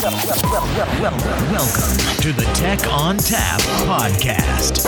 Welcome to the Tech ONTAP podcast.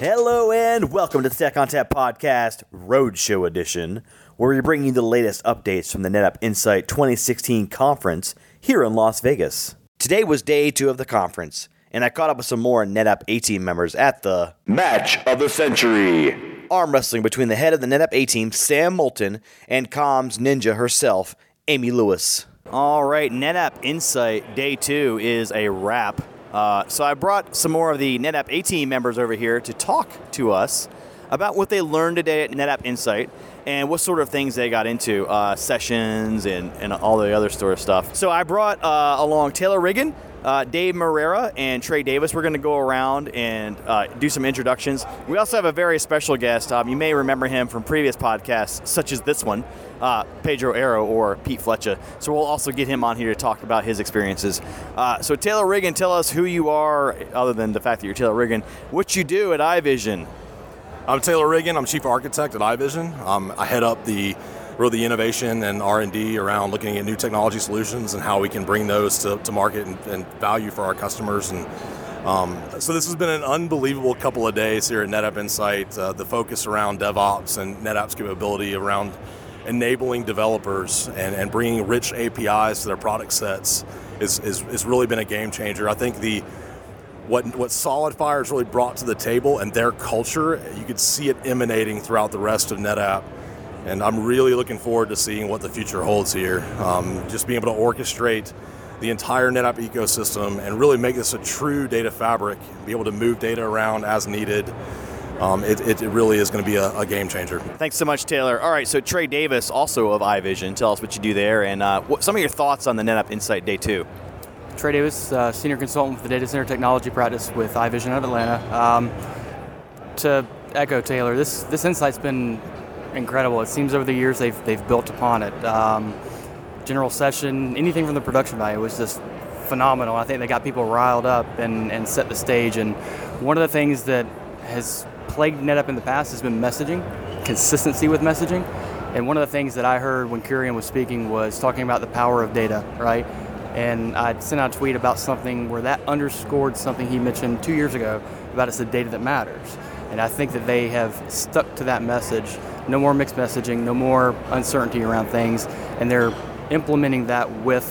Hello and welcome to the Tech ONTAP podcast, Roadshow Edition, where we bring you the latest updates from the NetApp Insight 2016 conference here in Las Vegas. Today was day two of the conference, and I caught up with some more NetApp A team members at the Match of the Century. arm wrestling between the head of the NetApp A team, Sam Moulton, and comms ninja herself, Amy Lewis. All right, NetApp Insight Day 2 is a wrap. Uh, so I brought some more of the NetApp A team members over here to talk to us about what they learned today at NetApp Insight and what sort of things they got into, uh, sessions and, and all the other sort of stuff. So I brought uh, along Taylor Riggan, uh, Dave Morera, and Trey Davis. We're going to go around and uh, do some introductions. We also have a very special guest. Um, you may remember him from previous podcasts, such as this one, uh, Pedro Arroyo or Pete Flecha. So we'll also get him on here to talk about his experiences. Uh, so Taylor Riggan, tell us who you are, other than the fact that you're Taylor Riggan, what you do at iVision. I'm Taylor Riggan. I'm chief architect at iVision. Um, I head up the really the innovation and R&D around looking at new technology solutions and how we can bring those to, to market and, and value for our customers. And um, so this has been an unbelievable couple of days here at NetApp Insight. Uh, the focus around DevOps and NetApp's capability around enabling developers and, and bringing rich APIs to their product sets is, is, is really been a game changer. I think the what what SolidFire has really brought to the table and their culture, you could see it emanating throughout the rest of NetApp. And I'm really looking forward to seeing what the future holds here. Um, just being able to orchestrate the entire NetApp ecosystem and really make this a true data fabric, be able to move data around as needed. Um, it, it, it really is going to be a, a game changer. Thanks so much, Taylor. All right, so Trey Davis, also of iVision, tell us what you do there and uh, what, some of your thoughts on the NetApp Insight Day 2. Trey Davis, uh, senior consultant for the data center technology practice with iVision out of Atlanta. Um, to echo Taylor, this this insight's been incredible. It seems over the years they've they've built upon it. Um, general session, anything from the production value was just phenomenal. I think they got people riled up and, and set the stage. And one of the things that has plagued NetApp in the past has been messaging, consistency with messaging. And one of the things that I heard when Kurian was speaking was talking about the power of data, right? And I sent out a tweet about something where that underscored something he mentioned two years ago about it's the data that matters. And I think that they have stuck to that message. No more mixed messaging, no more uncertainty around things, and they're implementing that with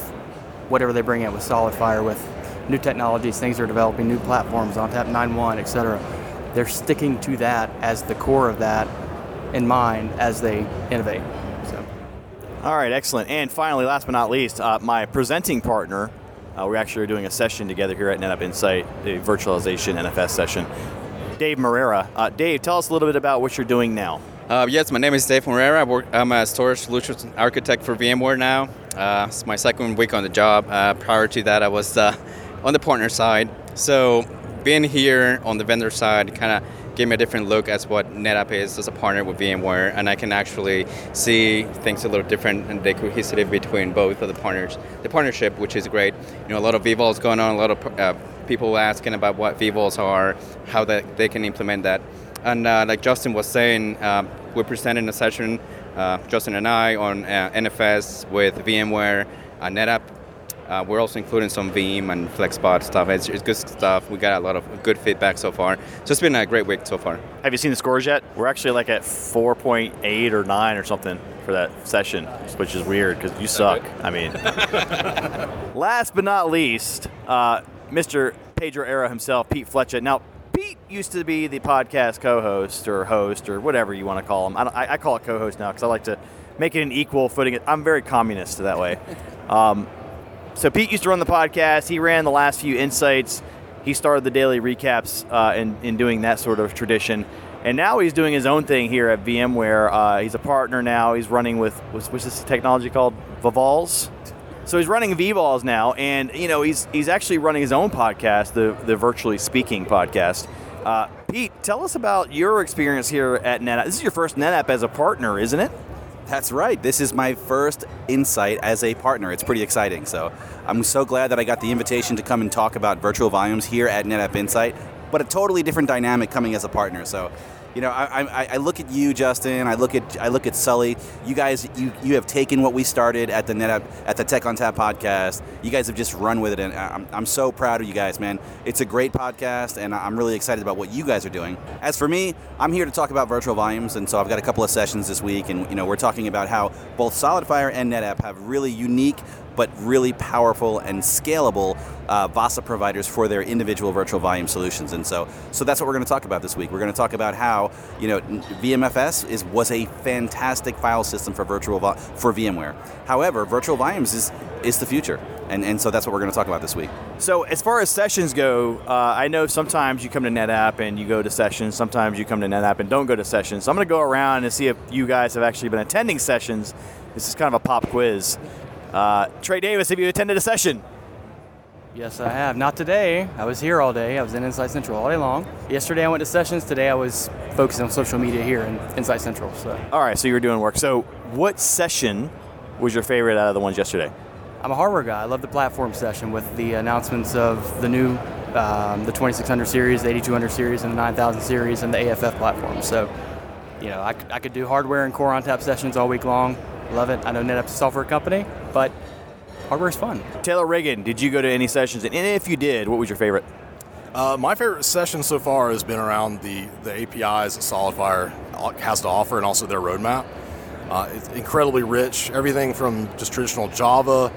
whatever they bring in with SolidFire, with new technologies, things they're developing, new platforms, ONTAP 9.1, et cetera. They're sticking to that as the core of that in mind as they innovate. So. All right, excellent. And finally, last but not least, uh, my presenting partner. Uh, we're actually doing a session together here at NetApp Insight, a virtualization NFS session. Dave Morera. Uh, Dave, tell us a little bit about what you're doing now. Uh, yes, my name is Dave Morera. Work, I'm a storage solutions architect for VMware now. Uh, it's my second week on the job. Uh, prior to that, I was uh, on the partner side. So being here on the vendor side kind of gave me a different look as what NetApp is as a partner with VMware, and I can actually see things a little different and the cohesive between both of the partners. The partnership, which is great. You know, a lot of vVols going on, a lot of uh, people asking about what vVols are, how that they can implement that. And uh, like Justin was saying, uh, we're presenting a session, uh, Justin and I, on uh, NFS with VMware, uh, NetApp. Uh, we're also including some Veeam and FlexPod stuff. It's, it's good stuff. We got a lot of good feedback so far. So it's been a great week so far. Have you seen the scores yet? We're actually like at 4.8 or 9 or something for that session, which is weird because you suck. I mean, last but not least, uh, Mr. Pedro Arroyo himself, Pete Flecha. Now, Pete used to be the podcast co-host or host or whatever you want to call him. I, I, I call it co-host now because I like to make it an equal footing. I'm very communist that way. Um, so Pete used to run the podcast. He ran the last few insights. He started the daily recaps uh, in, in doing that sort of tradition. And now he's doing his own thing here at VMware. Uh, he's a partner now. He's running with, what's, what's this technology called? vVols? So he's running vVols now, and you know he's he's actually running his own podcast, the the virtually speaking podcast. Uh, Pete, tell us about your experience here at NetApp. This is your first NetApp as a partner, isn't it? That's right. This is my first insight as a partner. It's pretty exciting. So I'm so glad that I got the invitation to come and talk about virtual volumes here at NetApp Insight, but a totally different dynamic coming as a partner. So You know, I, I, I look at you, Justin. I look at I look at Sully. You guys, you, you have taken what we started at the NetApp at the Tech ONTAP podcast. You guys have just run with it, and I'm, I'm so proud of you guys, man. It's a great podcast, and I'm really excited about what you guys are doing. As for me, I'm here to talk about virtual volumes, and so I've got a couple of sessions this week, and you know, we're talking about how both SolidFire and NetApp have really unique but really powerful and scalable uh, VASA providers for their individual virtual volume solutions. And so, so that's what we're going to talk about this week. We're going to talk about how you know VMFS is was a fantastic file system for virtual vo- for VMware. However, virtual volumes is is the future, and and so that's what we're going to talk about this week. So as far as sessions go, uh, I know sometimes you come to NetApp and you go to sessions. Sometimes you come to NetApp and don't go to sessions. So I'm going to go around and see if you guys have actually been attending sessions. This is kind of a pop quiz. Uh, Trey Davis, have you attended a session? Yes, I have. Not today. I was here all day. I was in Insight Central all day long. Yesterday I went to sessions. Today I was focused on social media here in Insight Central. So All right, so you were doing work. So what session was your favorite out of the ones yesterday? I'm a hardware guy. I love the platform session with the announcements of the new, um, the 2600 series, the 8200 series, and the 9000 series, and the AFF platform. So, you know, I, I could do hardware and core ONTAP sessions all week long. Love it. I know NetApp's a software company, but hardware is fun. Taylor Riggan, did you go to any sessions? And if you did, what was your favorite? Uh, my favorite session so far has been around the, the APIs that SolidFire has to offer and also their roadmap. Uh, it's incredibly rich, everything from just traditional Java,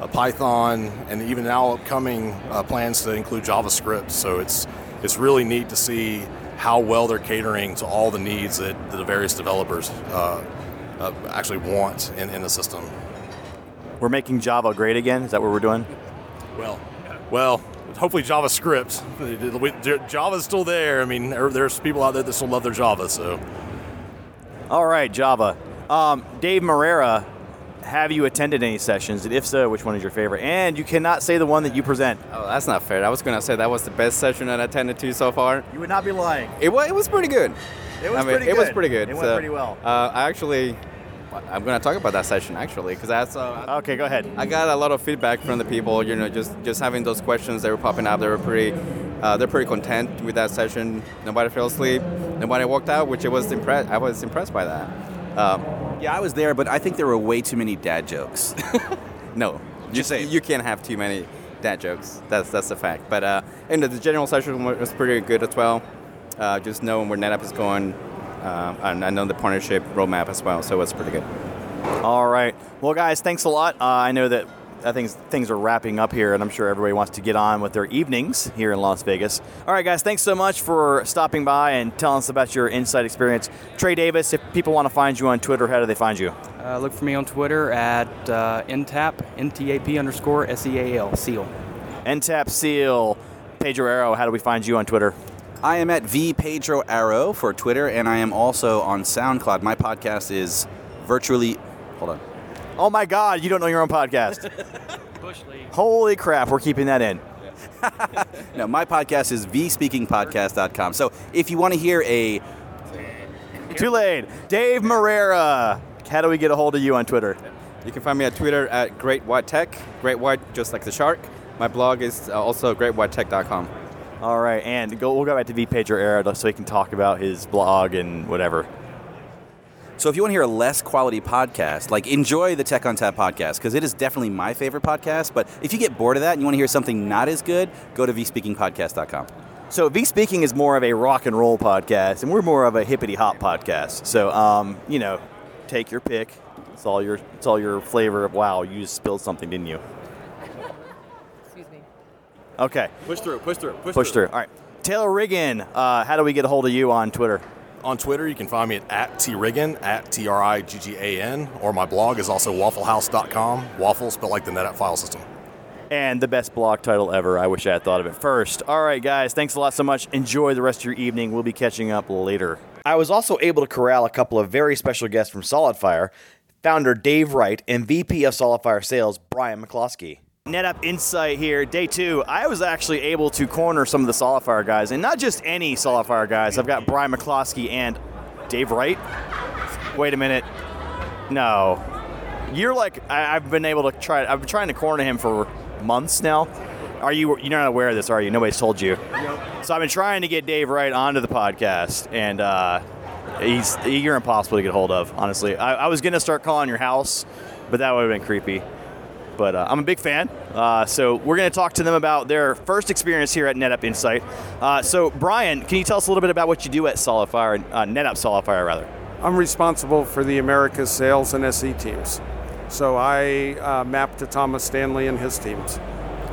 uh, Python, and even now upcoming uh, plans to include JavaScript. So it's it's really neat to see how well they're catering to all the needs that, that the various developers uh, uh, actually want in, in the system. We're making Java great again. Is that what we're doing? Well, well, hopefully JavaScript. Java's still there. I mean, there's people out there that still love their Java. So, All right, Java. Um, Dave Morera, have you attended any sessions? And if so, which one is your favorite? And you cannot say the one that you present. Oh, that's not fair. I was gonna say that was the best session that I attended to so far. You would not be lying. It was, it was pretty good. It was I mean, pretty It was good. pretty good. It went pretty well. Uh, I actually, I'm gonna talk about that session actually because that's. Uh, Okay, go ahead. I got a lot of feedback from the people. You know, just just having those questions that were popping up. They were pretty, uh, they're pretty content with that session. Nobody fell asleep. Nobody walked out, which I was impressed. I was impressed by that. Um, Yeah, I was there, but I think there were way too many dad jokes. no, you, saying. you can't have too many dad jokes. That's that's a fact. But uh, and the general session was pretty good as well. Uh, just knowing where NetApp is going, uh, and I know the partnership roadmap as well. So it's pretty good. All right. Well, guys, thanks a lot. Uh, I know that I think things are wrapping up here, and I'm sure everybody wants to get on with their evenings here in Las Vegas. All right, guys, thanks so much for stopping by and telling us about your insight experience. Trey Davis, if people want to find you on Twitter, how do they find you? Uh, look for me on Twitter at uh, ntap, N-T-A-P underscore S-E-A-L, SEAL. NTAP Seal. Pedro Arroyo, how do we find you on Twitter? I am at V Pedro Arroyo for Twitter, and I am also on SoundCloud. My podcast is virtually. Hold on. Oh my God, you don't know your own podcast. Holy crap, we're keeping that in. No, my podcast is vspeakingpodcast.com. So if you want to hear a Too late. Dave Morera, how do we get a hold of you on Twitter? You can find me at Twitter at Great White Tech. Great White, just like the shark. My blog is uh, also greatwhitech.com. All right, and go, we'll go back to V Pedro Arroyo so he can talk about his blog and whatever. So if you want to hear a less quality podcast, like enjoy the Tech ONTAP podcast because it is definitely my favorite podcast. But if you get bored of that and you want to hear something not as good, go to vspeakingpodcast.com. So V Speaking is more of a rock and roll podcast, and we're more of a hippity hop podcast. So, um, you know, take your pick. It's all your it's all your flavor of wow. You just spilled something, didn't you? Excuse me. Okay, push through, push through, push, push through. All right, Taylor Riggan. Uh, how do we get a hold of you on Twitter? On Twitter, you can find me at, at triggan, at T R I G G A N, or my blog is also wafflehouse.com. waffles, but like the NetApp file system. And the best blog title ever. I wish I had thought of it first. All right, guys, thanks a lot so much. Enjoy the rest of your evening. We'll be catching up later. I was also able to corral a couple of very special guests from SolidFire founder Dave Wright and VP of SolidFire Sales Brian McCloskey. NetApp Insight here, day two. I was actually able to corner some of the SolidFire guys, and not just any SolidFire guys. I've got Brian McCloskey and Dave Wright. Wait a minute. No. You're like, I, I've been able to try, I've been trying to corner him for months now. Are you you're not aware of this, are you? Nobody's told you. So I've been trying to get Dave Wright onto the podcast, and uh, he's you're impossible to get hold of. Honestly, I, I was gonna start calling your house, but that would have been creepy. But uh, I'm a big fan, uh, so we're going to talk to them about their first experience here at NetApp Insight. Uh, so, Brian, can you tell us a little bit about what you do at SolidFire, uh, NetApp SolidFire, rather? I'm responsible for the Americas sales and SE teams. So I uh, map to Thomas Stanley and his teams.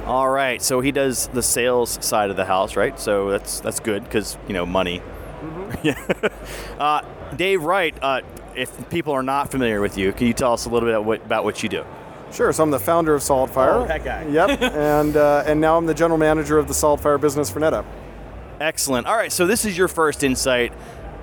All right, so he does the sales side of the house, right? So that's that's good because you know money. Yeah. uh, Dave Wright, uh, if people are not familiar with you, can you tell us a little bit about what, about what you do? Sure. So I'm the founder of SolidFire. Oh, that guy. Yep. and uh, and now I'm the general manager of the SolidFire business for NetApp. Excellent. All right, so this is your first insight.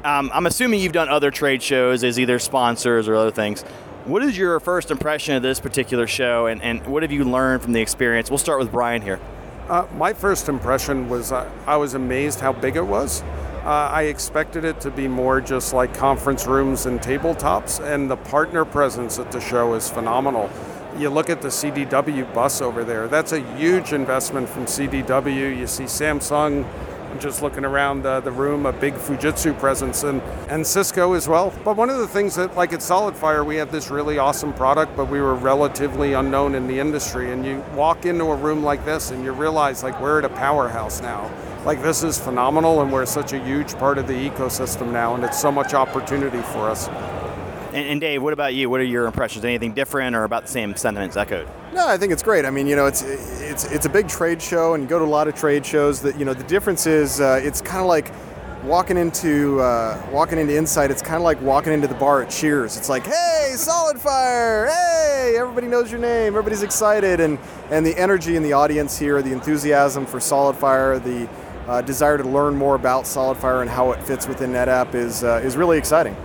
Um, I'm assuming you've done other trade shows as either sponsors or other things. What is your first impression of this particular show, and, and what have you learned from the experience? We'll start with Brian here. Uh, my first impression was uh, I was amazed how big it was. Uh, I expected it to be more just like conference rooms and tabletops, and the partner presence at the show is phenomenal. You look at the CDW bus over there, that's a huge investment from CDW. You see Samsung I'm just looking around uh, the room, a big Fujitsu presence, and, and Cisco as well. But one of the things that, like at SolidFire, we had this really awesome product, but we were relatively unknown in the industry. And you walk into a room like this, and you realize, like, we're at a powerhouse now. Like, this is phenomenal, and we're such a huge part of the ecosystem now, and it's so much opportunity for us. And, and Dave, what about you? What are your impressions? Anything different or about the same sentiments echoed? No, I think it's great. I mean, you know, it's it's it's a big trade show, and you go to a lot of trade shows. That you know, the difference is uh, it's kind of like walking into uh, walking into Insight. It's kind of like walking into the bar at Cheers. It's like, hey, SolidFire, hey, everybody knows your name, everybody's excited, and and the energy in the audience here, the enthusiasm for SolidFire, the uh, desire to learn more about SolidFire and how it fits within NetApp is uh, is really exciting.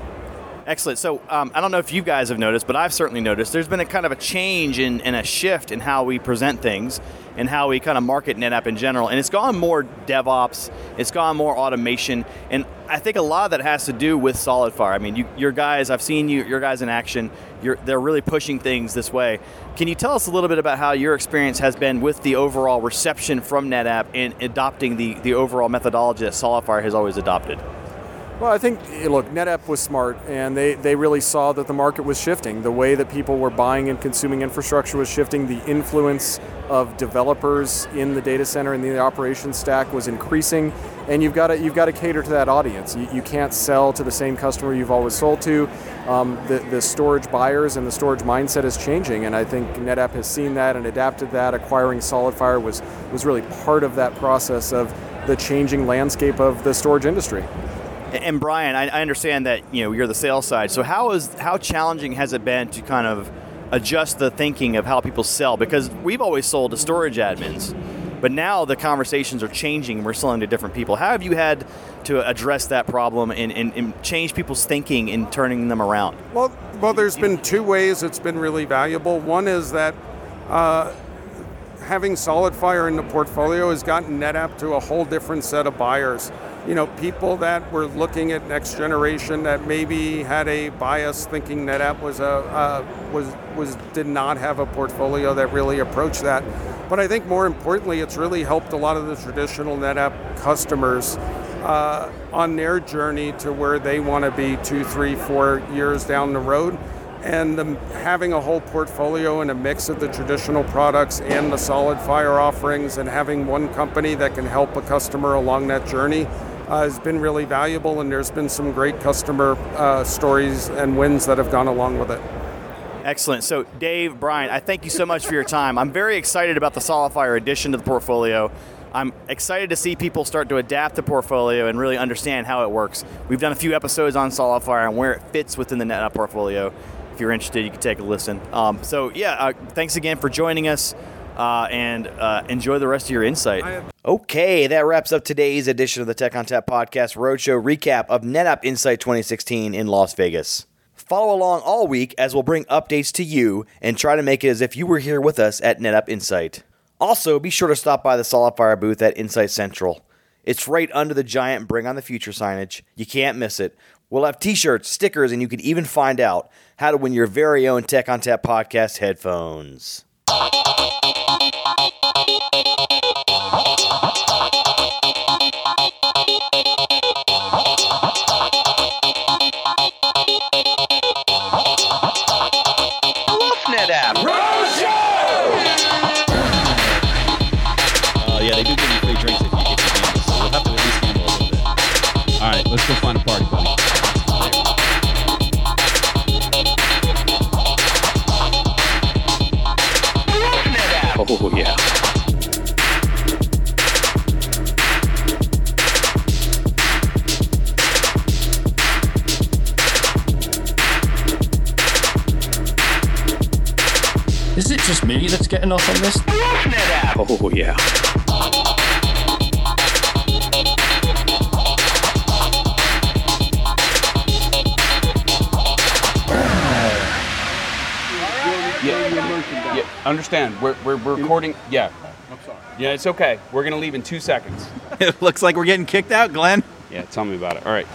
Excellent. So um, I don't know if you guys have noticed, but I've certainly noticed there's been a kind of a change in, and a shift in how we present things and how we kind of market NetApp in general. And it's gone more DevOps, it's gone more automation, and I think a lot of that has to do with SolidFire. I mean, you, your guys, I've seen you, your guys in action. You're, they're really pushing things this way. Can you tell us a little bit about how your experience has been with the overall reception from NetApp in adopting the, the overall methodology that SolidFire has always adopted? Well, I think, look, NetApp was smart and they, they really saw that the market was shifting. The way that people were buying and consuming infrastructure was shifting. The influence of developers in the data center and the operations stack was increasing. And you've got to, you've got to cater to that audience. You, you can't sell to the same customer you've always sold to. Um, the, the storage buyers and the storage mindset is changing. And I think NetApp has seen that and adapted that. Acquiring SolidFire was, was really part of that process of the changing landscape of the storage industry. And Brian, I, I understand that you know you're the sales side. So how is how challenging has it been to kind of adjust the thinking of how people sell? Because we've always sold to storage admins, but now the conversations are changing. We're selling to different people. How have you had to address that problem and, and, and change people's thinking and turning them around? Well, well, there's been two ways it's been really valuable. One is that. Uh, having SolidFire in the portfolio has gotten NetApp to a whole different set of buyers you know, people that were looking at next generation that maybe had a bias thinking NetApp was a uh, was was did not have a portfolio that really approached that. But I think more importantly, it's really helped a lot of the traditional NetApp customers uh, on their journey to where they want to be two, three, four years down the road. And the, having a whole portfolio and a mix of the traditional products and the SolidFire offerings, and having one company that can help a customer along that journey uh, has been really valuable, and there's been some great customer uh, stories and wins that have gone along with it. Excellent. So, Dave, Brian, I thank you so much for your time. I'm very excited about the SolidFire addition to the portfolio. I'm excited to see people start to adapt the portfolio and really understand how it works. We've done a few episodes on SolidFire and where it fits within the NetApp portfolio. If you're interested, you can take a listen. Um, so, yeah, uh, thanks again for joining us uh, and uh, enjoy the rest of your insight. Okay, that wraps up today's edition of the Tech ONTAP podcast roadshow recap of NetApp Insight 2016 in Las Vegas. Follow along all week as we'll bring updates to you and try to make it as if you were here with us at NetApp Insight. Also, be sure to stop by the SolidFire booth at Insight Central. It's right under the giant Bring on the Future signage. You can't miss it. We'll have t shirts, stickers, and you can even find out how to win your very own Tech ONTAP podcast headphones. You. Is it just me that's getting off on this? Oh, yeah. Yeah, yeah, understand. We're, we're, we're recording. Yeah. I'm sorry. Yeah, it's okay. We're going to leave in two seconds. it looks like we're getting kicked out, Glenn. Yeah, tell me about it. All right.